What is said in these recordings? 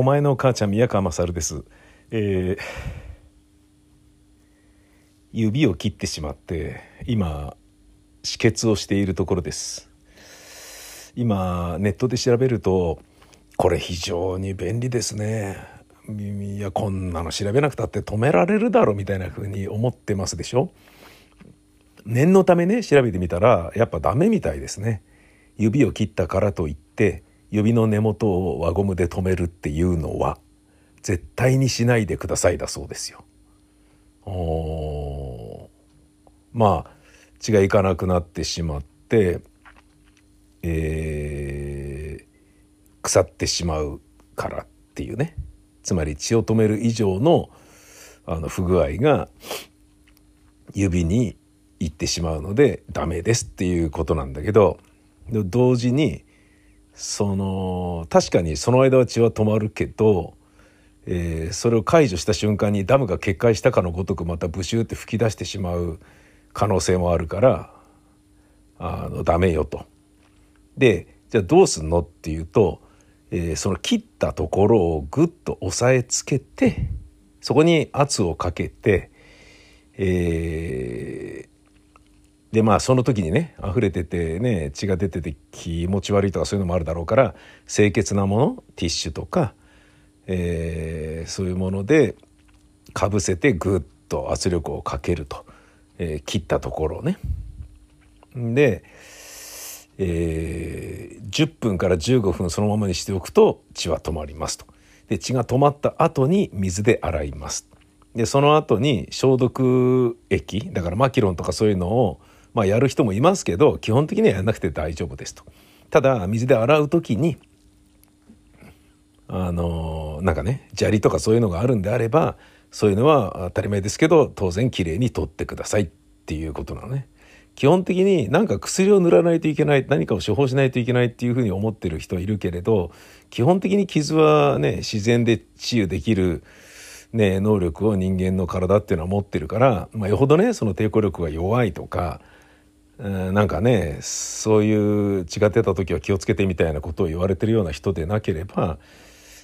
お前の母ちゃん宮川勝です。えー指を切ってしまって今止血をしているところです。今ネットで調べるとこれ非常に便利ですね。いやこんなの調べなくたって止められるだろうみたいな風に思ってますでしょ。念のためね調べてみたらやっぱダメみたいですね。指を切ったからといって指の根元を輪ゴムで止めるっていうのは絶対にしないでくださいだそうですよ。おまあ血がいかなくなってしまって、えー腐ってしまうからっていうねつまり血を止める以上のあの不具合が指に行ってしまうのでダメですっていうことなんだけど同時にその確かにその間は血は止まるけど、えーそれを解除した瞬間にダムが決壊したかのごとくまたブシューって吹き出してしまう可能性もあるからあのダメよと。でじゃあどうすんのっていうと、えーその切ったところをグッと押さえつけてそこに圧をかけて、えでまあその時にね溢れててね血が出てて気持ち悪いとかそういうのもあるだろうから清潔なものティッシュとか、えーそういうものでかぶせてグッと圧力をかけると、えー切ったところをね。で、えー10分から15分そのままにしておくと血は止まりますと。で血が止まった後に水で洗います。でその後に消毒液だからマキロンとかそういうのを、まあ、やる人もいますけど基本的にはやらなくて大丈夫ですと。ただ水で洗う時にあのなんかね砂利とかそういうのがあるんであればそういうのは当たり前ですけど当然きれいに取ってくださいっていうことなのね。基本的になんか薬を塗らないといけない何かを処方しないといけないっていうふうに思ってる人いるけれど基本的に傷はね自然で治癒できる、ね、能力を人間の体っていうのは持ってるから、まあ、よほどねその抵抗力が弱いとかなんかねそういう血が出た時は気をつけてみたいなことを言われてるような人でなければ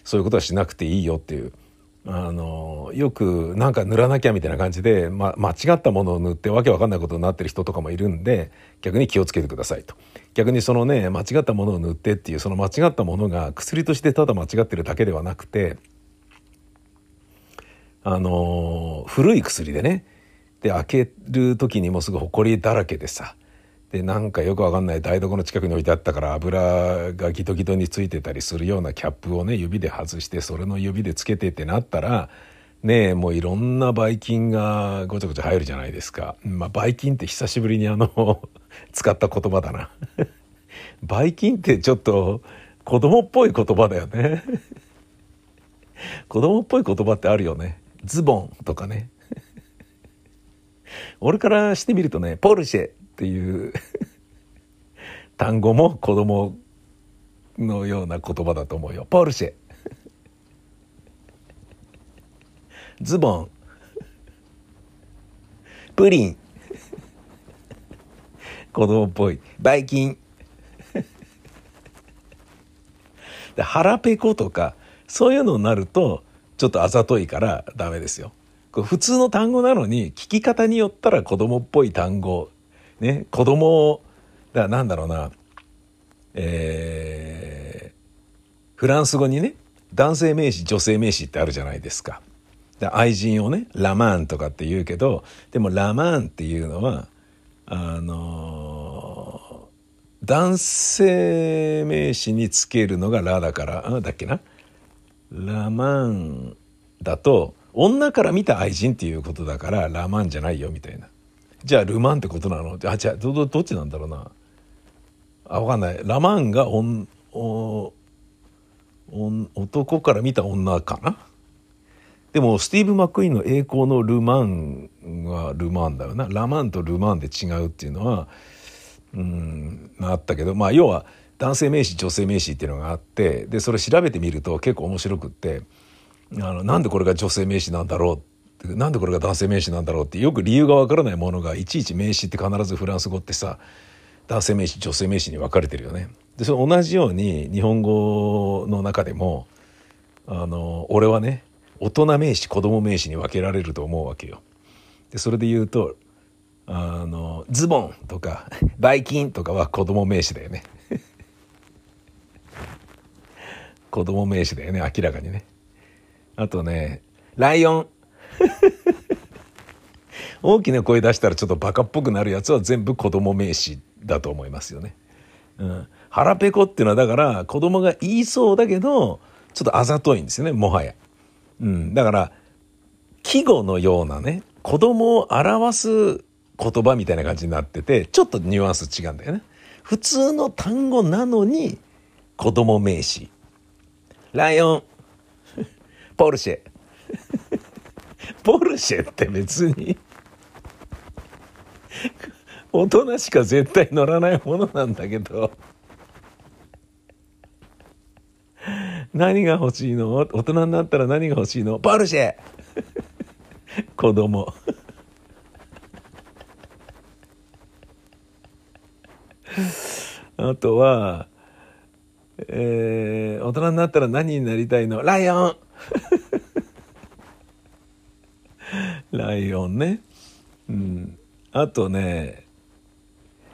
そういうことはしなくていいよっていう。あのよくなんか塗らなきゃみたいな感じで、ま、間違ったものを塗ってわけわかんないことになってる人とかもいるんで逆に気をつけてくださいと逆にそのね間違ったものを塗ってっていうその間違ったものが薬としてただ間違ってるだけではなくてあの古い薬でねで開ける時にもうすぐほこりだらけでさでなんかよくわかんない台所の近くに置いてあったから油がギトギトについてたりするようなキャップをね指で外してそれの指でつけてってなったらねえもういろんなばい菌がごちゃごちゃ入るじゃないですか。まあばい菌って久しぶりにあの 使った言葉だな。ばい菌ってちょっと子供っぽい言葉だよね。子供っぽい言葉ってあるよね。ズボンとかね。俺からしてみるとね、ポルシェっていう 単語も子供のような言葉だと思うよ。ポルシェ。ズボン。プリン。子供っぽい。バイキン。で腹ペコとか、そういうのになると、ちょっとあざといからダメですよ。これ普通の単語なのに、聞き方によったら子供っぽい単語。ね、子供を、だなんだろうな、えーフランス語にね、男性名詞、女性名詞ってあるじゃないですか。で愛人をね、ラマンとかって言うけど、でもラマンっていうのは、あのー男性名詞につけるのがラだから、あだっけな。ラマンだと、女から見た愛人っていうことだから、ラマンじゃないよみたいな。じゃあ、ルマンってことなの？あ、じゃあ、ど、どどっちなんだろうな。あ、わかんない。ラマンがおんおおん男から見た女かな？でもスティーブ・マックイーンの栄光のル・マンはル・マンだよな。ラ・マンとル・マンで違うっていうのはうんあったけど。まあ要は男性名詞女性名詞っていうのがあって。でそれ調べてみると結構面白くって。あのなんでこれが女性名詞なんだろうってなんでこれが男性名詞なんだろうってよく理由がわからないものがいちいち名詞って必ずフランス語ってさ男性名詞女性名詞に分かれてるよね。でそれ同じように日本語の中でもあの俺はね大人名詞子供名詞に分けられると思うわけよ。でそれで言うとあのズボンとか バイキンとかは子供名詞だよね。子供名詞だよね明らかにね。あとねライオン 大きな声出したらちょっとバカっぽくなるやつは全部子供名詞だと思いますよね。うん、腹ペコっていうのはだから子供が言いそうだけどちょっとあざといんですよねもはや。うん、だから季語のようなね子供を表す言葉みたいな感じになっててちょっとニュアンス違うんだよね。普通の単語なのに子供名詞。ライオン。ポルシェ。ポルシェって別に。大人しか絶対乗らないものなんだけど。何が欲しいの？大人になったら何が欲しいの？ポルシェ！子供。あとは、えー、大人になったら何になりたいの？ライオン！ライオンね。うん。あとね、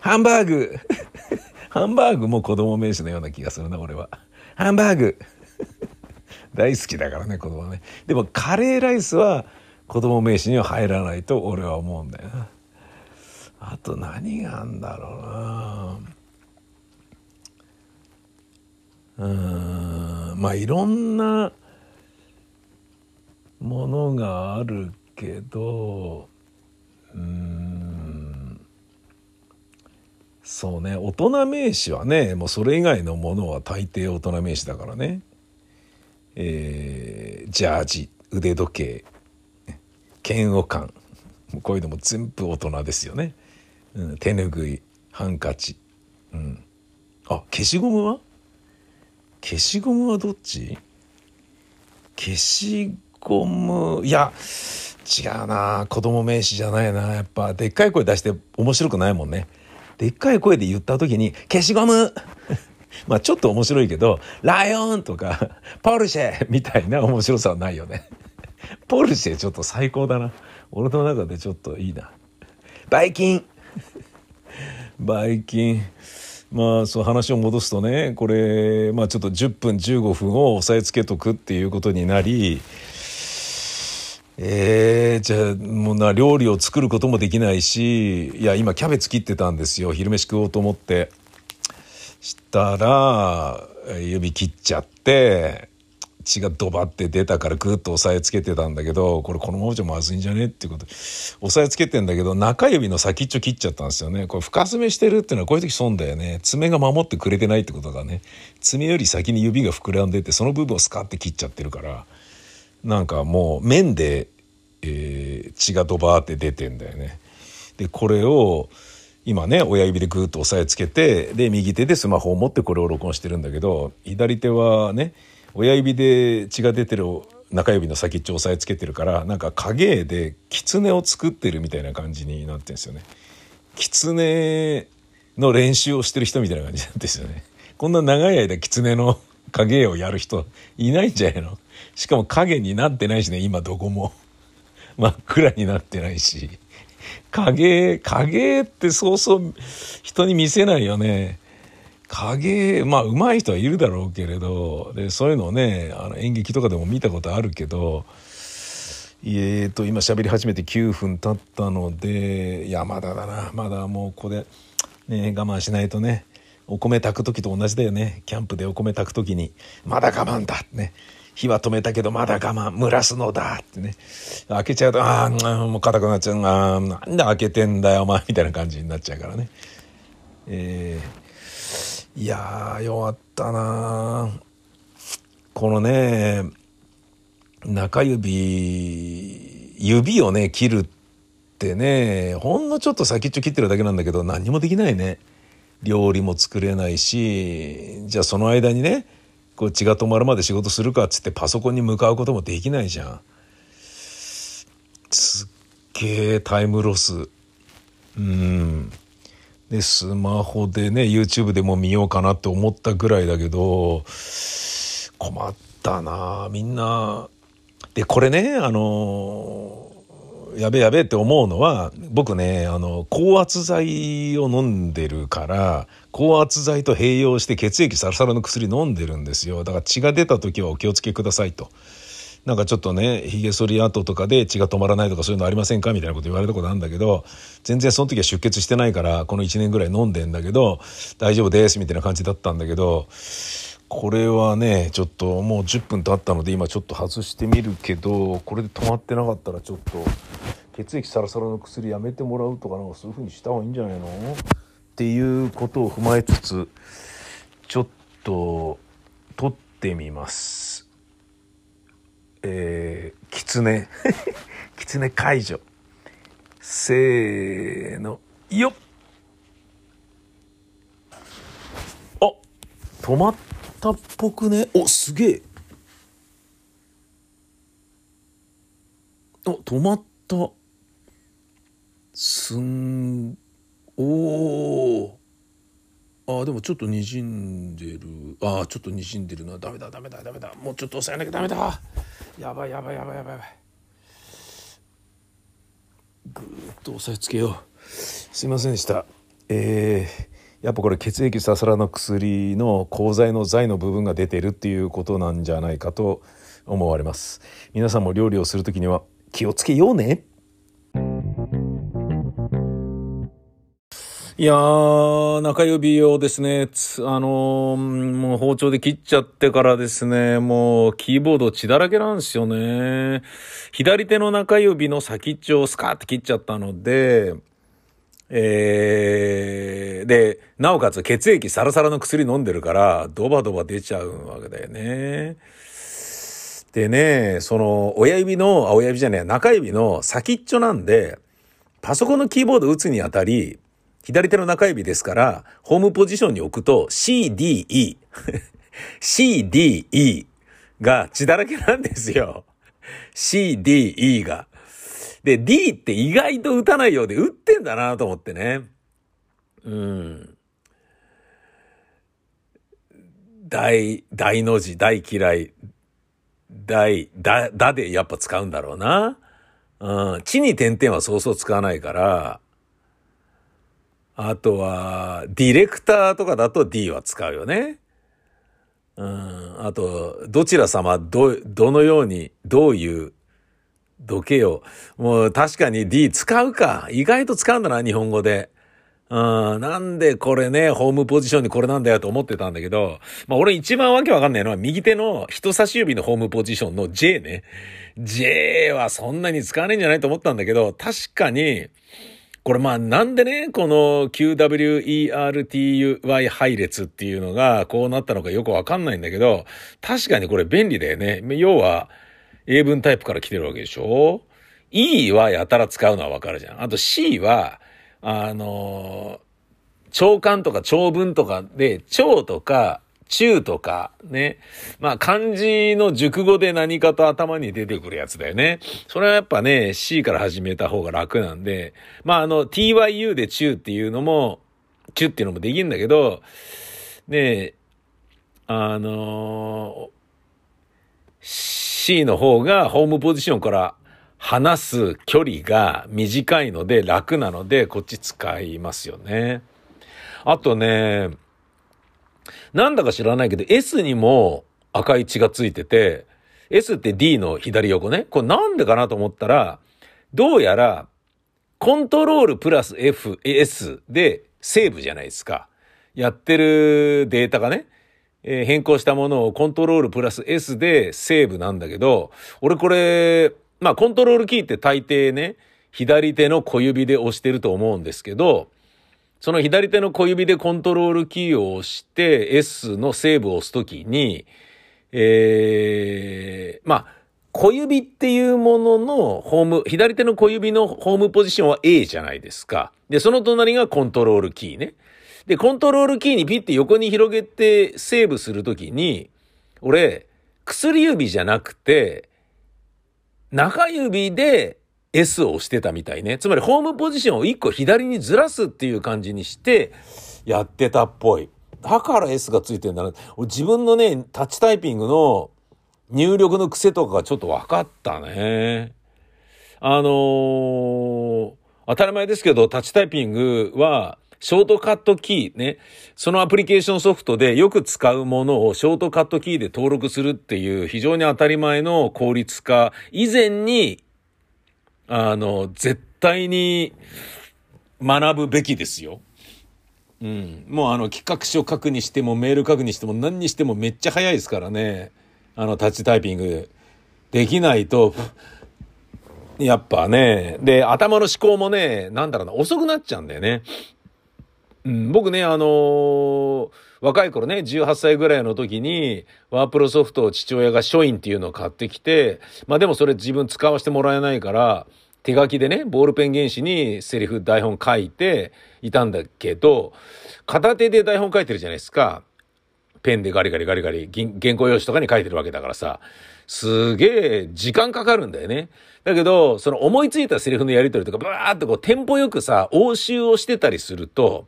ハンバーグ ハンバーグも子供名詞のような気がするな、俺は。ハンバーグ 大好きだからね、子供ね。でも、カレーライスは子供名詞には入らないと俺は思うんだよな。あと何があんだろうな。うん、まあいろんなものがあるけど、うん。そうね大人名詞はねもうそれ以外のものは大抵大人名詞だからね。えー、ジャージ腕時計嫌悪感。こういうのも全部大人ですよね、うん、手ぬぐいハンカチ、うん、あ消しゴムは？消しゴムはどっち？消しゴムいや違うな子供名詞じゃないな。やっぱでっかい声出して面白くないもんね。でっかい声で言った時に消しゴム。まあちょっと面白いけどライオンとかポルシェみたいな面白さはないよね。ポルシェちょっと最高だな。俺の中でちょっといいな。バイキン。バイキン。まあそう話を戻すとねこれまあちょっと10分15分を押さえつけとくっていうことになりえー、じゃあもうな料理を作ることもできないしいや今キャベツ切ってたんですよ。昼飯食おうと思って。したら指切っちゃって血がドバって出たからグッと押さえつけてたんだけどこれこのままじゃまずいんじゃねっていうこと。押さえつけてんだけど中指の先っちょ切っちゃったんですよね。これ深爪してるっていうのはこういう時損だよね。爪が守ってくれてないってことがね。爪より先に指が膨らんでてその部分をスカッて切っちゃってるから。なんかもう面で、えー、血がドバーって出てんだよね。でこれを今ね親指でグーッと押さえつけてで右手でスマホを持ってこれを録音してるんだけど左手はね親指で血が出てる中指の先っちょを押さえつけてるからなんか影絵で狐を作ってるみたいな感じになってるんですよね。狐の練習をしてる人みたいな感じなんですよね。こんな長い間狐の影絵をやる人いないんじゃないの？しかも影になってないしね、今どこも。真っ暗になってないし。影、影ってそうそう人に見せないよね。影、まあ上手い人はいるだろうけれど、で、そういうのをね、あの演劇とかでも見たことあるけど、えーと、今喋り始めて9分経ったので、いや、まだだな。まだもうここで、ね、我慢しないとね。お米炊く時と同じだよね。キャンプでお米炊く時に、まだ我慢だね。火は止めたけどまだ我慢蒸らすのだってね。開けちゃうとああもう硬くなっちゃう。あなんで開けてんだよお前みたいな感じになっちゃうからね。えー、いやー弱ったなこのね中指指をね切るってねほんのちょっと先っちょ切ってるだけなんだけど何にもできないね。料理も作れないしじゃあその間にねこう血が止まるまで仕事するかっつってパソコンに向かうこともできないじゃん。すっげえタイムロス。うん。で、スマホでね、YouTube でも見ようかなって思ったぐらいだけど、困ったなみんな。で、これね、あのやべやべって思うのは、僕ね、あの、高圧剤を飲んでるから、高圧剤と併用して血液サラサラの薬飲んでるんですよ。だから血が出た時はお気をつけくださいと。なんかちょっとね、髭剃り跡とかで血が止まらないとかそういうのありませんかみたいなこと言われたことあるんだけど、全然その時は出血してないから、この1年ぐらい飲んでんだけど、大丈夫ですみたいな感じだったんだけど、これはね、ちょっともう10分経ったので今ちょっと外してみるけど、これで止まってなかったらちょっと、血液サラサラの薬やめてもらうとかなんかそういう風にした方がいいんじゃないの？っていうことを踏まえつつ、ちょっと、撮ってみます。えー、狐。狐解除。せーの、よっあ、止まったっぽくね。お、すげえ。あ、止まった。すん、おー。あでもちょっとにじんでる。あちょっとにじんでるな。ダメだダメだダメだ。もうちょっと抑えなきゃダメだ。やばいやばいやばいやばいぐーっと押さえつけよう。すいませんでした。えー、やっぱこれ血液ささらの薬の鋼剤の剤の部分が出てるっていうことなんじゃないかと思われます。皆さんも料理をする時には気をつけようね。いやー、中指をですね、あのー、もう包丁で切っちゃってからですね、もうキーボード血だらけなんですよね。左手の中指の先っちょをスカーって切っちゃったので、えー、で、なおかつ血液サラサラの薬飲んでるから、ドバドバ出ちゃうわけだよね。でね、その、親指の、あ、親指じゃねえ、中指の先っちょなんで、パソコンのキーボード打つにあたり、左手の中指ですから、ホームポジションに置くと CDE。CDE が血だらけなんですよ。CDE が。で、D って意外と打たないようで打ってんだなと思ってね。うん。大、大の字、大嫌い。大、だ、だでやっぱ使うんだろうな。うん。地に点々はそうそう使わないから、あとは、ディレクターとかだと D は使うよね。うん。あと、どちら様、ど、どのように、どういう、どけよ。もう確かに D 使うか。意外と使うんだな、日本語で。うん、なんでこれね、ホームポジションにこれなんだよと思ってたんだけど、まあ俺一番わけわかんないのは右手の人差し指のホームポジションの J ね。J はそんなに使わないんじゃないと思ったんだけど、確かに、これまあなんでね、この QWERTY 配列っていうのがこうなったのかよくわかんないんだけど、確かにこれ便利だよね。要は英文タイプから来てるわけでしょ ?E はやたら使うのはわかるじゃん。あと C は、あの、長官とか長文とかで、長とか中とか、ね。まあ、漢字の熟語で何かと頭に出てくるやつだよね。それはやっぱね、C から始めた方が楽なんで、まあ、あの、TYU で中っていうのも、中っていうのもできるんだけど、ねあのー、C の方がホームポジションから離す距離が短いので楽なので、こっち使いますよね。あとね、なんだか知らないけど、S にも赤い血がついてて、S って D の左横ね。これなんでかなと思ったら、どうやら、コントロールプラス F、S でセーブじゃないですか。やってるデータがね、えー、変更したものをコントロールプラス S でセーブなんだけど、俺これ、まあコントロールキーって大抵ね、左手の小指で押してると思うんですけど、その左手の小指でコントロールキーを押して S のセーブを押すときに、えー、まあ、小指っていうもののホーム、左手の小指のホームポジションは A じゃないですか。で、その隣がコントロールキーね。で、コントロールキーにピッて横に広げてセーブするときに、俺、薬指じゃなくて、中指で S を押してたみたいね。つまりホームポジションを1個左にずらすっていう感じにしてやってたっぽい。だから S がついてんだな。自分のね、タッチタイピングの入力の癖とかがちょっと分かったね。あのー、当たり前ですけど、タッチタイピングは、ショートカットキーね、そのアプリケーションソフトでよく使うものをショートカットキーで登録するっていう非常に当たり前の効率化以前に、あの、絶対に学ぶべきですよ。うん。もうあの企画書書くにしてもメール書くにしても何にしてもめっちゃ早いですからね。あのタッチタイピングできないと、やっぱね、で、頭の思考もね、なんだろうな、遅くなっちゃうんだよね。うん、僕ね、あのー、若い頃ね、18歳ぐらいの時に、ワープロソフトを父親が書院っていうのを買ってきて、まあでもそれ自分使わせてもらえないから、手書きでね、ボールペン原子にセリフ、台本書いていたんだけど、片手で台本書いてるじゃないですか。ペンでガリガリガリガリ、原稿用紙とかに書いてるわけだからさ、すげえ時間かかるんだよね。だけど、その思いついたセリフのやり取りとか、バーってこうテンポよくさ、応酬をしてたりすると、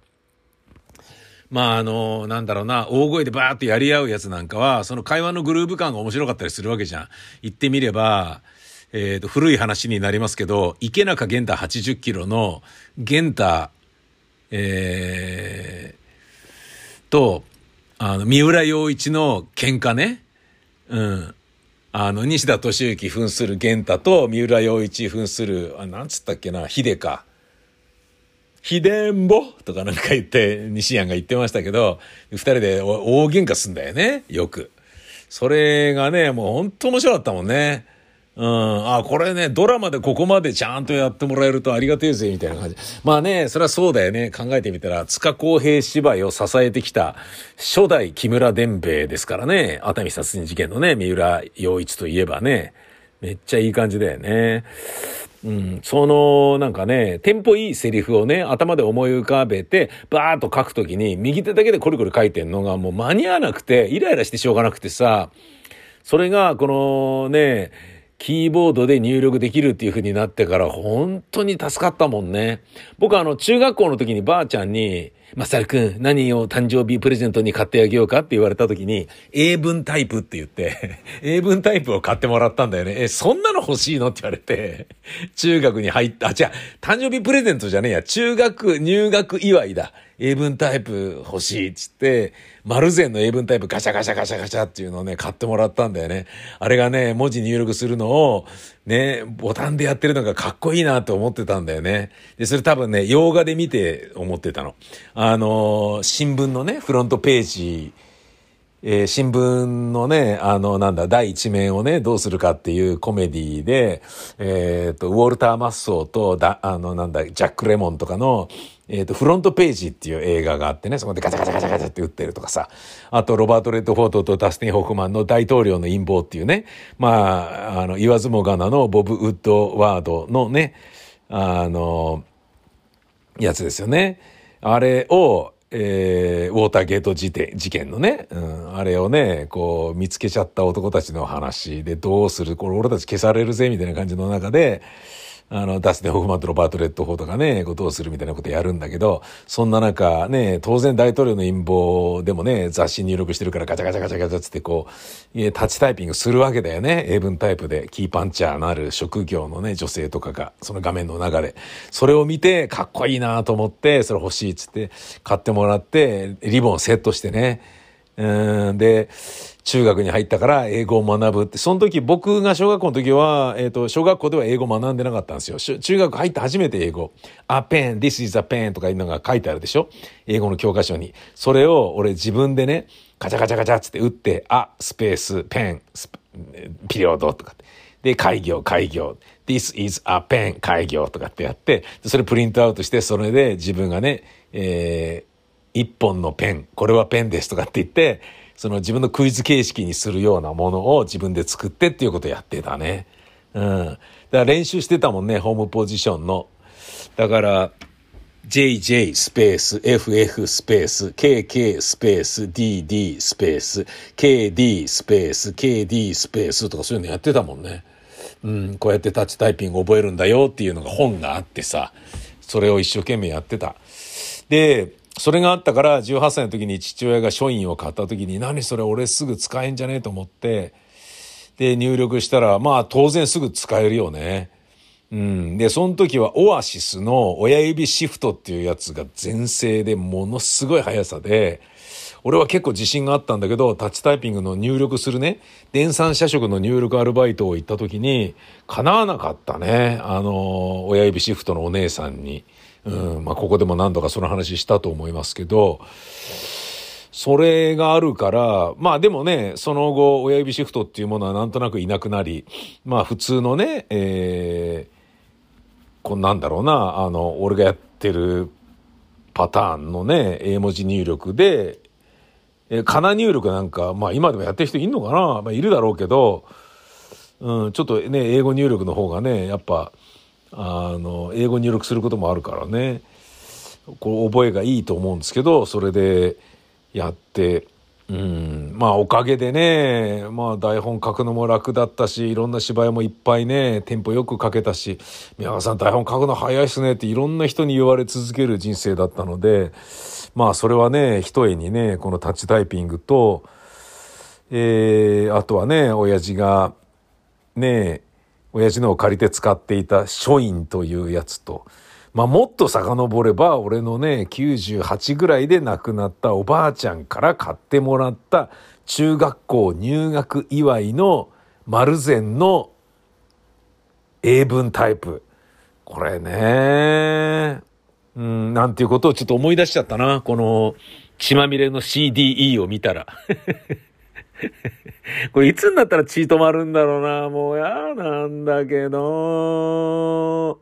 まあ、あの、なんだろうな、大声でバーってやり合うやつなんかは、その会話のグルーヴ感が面白かったりするわけじゃん。言ってみれば、えっ、ー、と、古い話になりますけど、池中玄太80キロの玄太、えー、と、あの、三浦洋一の喧嘩ね。うん。あの、西田敏行扮する玄太と三浦洋一扮する、あ、なんつったっけな、秀か。秘伝ぼとかなんか言って、西安が言ってましたけど、二人で大喧嘩すんだよね、よく。それがね、もうほんと面白かったもんね。うん。あ、これね、ドラマでここまでちゃんとやってもらえるとありがてえぜ、みたいな感じ。まあね、それはそうだよね。考えてみたら、塚公平芝居を支えてきた初代木村伝兵衛ですからね。熱海殺人事件のね、三浦洋一といえばね。めっちゃいい感じだよね。うん、その、なんかね、テンポいいセリフをね、頭で思い浮かべて、バーっと書くときに、右手だけでコリコリ書いてんのがもう間に合わなくて、イライラしてしょうがなくてさ、それが、このね、キーボードで入力できるっていう風になってから、本当に助かったもんね。僕あの、中学校の時にばあちゃんに、マサルくん、何を誕生日プレゼントに買ってあげようかって言われた時に、英文タイプって言って 英文タイプを買ってもらったんだよね。え、そんなの欲しいのって言われて、中学に入った、あ、違う、誕生日プレゼントじゃねえや、中学入学祝いだ。英文タイプ欲しいっつって、丸善の英文タイプガシャガシャガシャガシャっていうのをね、買ってもらったんだよね。あれがね、文字入力するのを、ね、ボタンでやってるのがかっこいいなと思ってたんだよね。で、それ多分ね、洋画で見て思ってたの。あの、新聞のね、フロントページ、えー、新聞のね、あの、なんだ、第一面をね、どうするかっていうコメディで、えっ、ー、と、ウォルター・マッソーと、だ、あの、なんだ、ジャック・レモンとかの、えっ、ー、と、フロントページっていう映画があってね、そこでガチャガチャガチャガチャって打ってるとかさ、あと、ロバート・レッドフォートとダスティン・ホフマンの大統領の陰謀っていうね、まあ、あの、言わずもがなのボブ・ウッドワードのね、あの、やつですよね。あれを、えー、ウォーターゲート事件のね、うん、あれをね、こう、見つけちゃった男たちの話でどうするこれ俺たち消されるぜ、みたいな感じの中で、あの、ダスティホフマンとロバート・レッドフォードがね、ことをするみたいなことやるんだけど、そんな中ね、当然大統領の陰謀でもね、雑誌入力してるからガチャガチャガチャガチャつってこう、タッチタイピングするわけだよね。英文タイプで、キーパンチャーのある職業のね、女性とかが、その画面の中で。それを見て、かっこいいなと思って、それ欲しいっつって買ってもらって、リボンセットしてね、うん、で、中学に入ったから英語を学ぶって、その時僕が小学校の時は、えっ、ー、と、小学校では英語学んでなかったんですよ。中学入って初めて英語。a pen, this is a pen とかいうのが書いてあるでしょ？英語の教科書に。それを俺自分でね、カチャカチャカチャって打って、あ、スペース、ペン、ピリオドとかって。で、開業、開業。This is a pen, 開業とかってやって、それプリントアウトして、それで自分がね、えー、一本のペン、これはペンですとかって言って、その自分のクイズ形式にするようなものを自分で作ってっていうことやってたね。うん。だから練習してたもんね、ホームポジションの。だから、JJ スペース FF スペース KK スペース DD スペース KD スペース KD スペースとかそういうのやってたもんね。うん、こうやってタッチタイピング覚えるんだよっていうのが本があってさ、それを一生懸命やってた。で、それがあったから18歳の時に父親が書院を買った時に何それ俺すぐ使えんじゃねえと思ってで、入力したら、まあ当然すぐ使えるよね。うん。で、その時はオアシスの親指シフトっていうやつが全盛でものすごい速さで、俺は結構自信があったんだけど、タッチタイピングの入力するね、電算社食の入力アルバイトを行った時に、叶わなかったね。あの、親指シフトのお姉さんに。うん、まあここでも何度かその話したと思いますけど、それがあるから、まあでもね、その後、親指シフトっていうものはなんとなくいなくなり、まあ普通のね、えー、こうなんだろうな、あの、俺がやってるパターンのね、英文字入力で、えー、かな入力なんか、まあ今でもやってる人いんのかなまあいるだろうけど、うん、ちょっとね、英語入力の方がね、やっぱ、あの、英語入力することもあるからね、こう覚えがいいと思うんですけど、それでやって、うん、まあおかげでね、まあ台本書くのも楽だったし、いろんな芝居もいっぱいね、テンポよく書けたし、宮川さん台本書くの早いっすねっていろんな人に言われ続ける人生だったので、まあそれはね、一重にね、このタッチタイピングと、えー、あとはね、親父が、ね、親父のを借りて使っていた書院というやつと、まあもっと遡れば、俺のね、98ぐらいで亡くなったおばあちゃんから買ってもらった中学校入学祝いの丸善の英文タイプ。これね、うん、なんていうことをちょっと思い出しちゃったな。この血まみれの CDE を見たら。これいつになったら血止まるんだろうな。もう嫌なんだけど。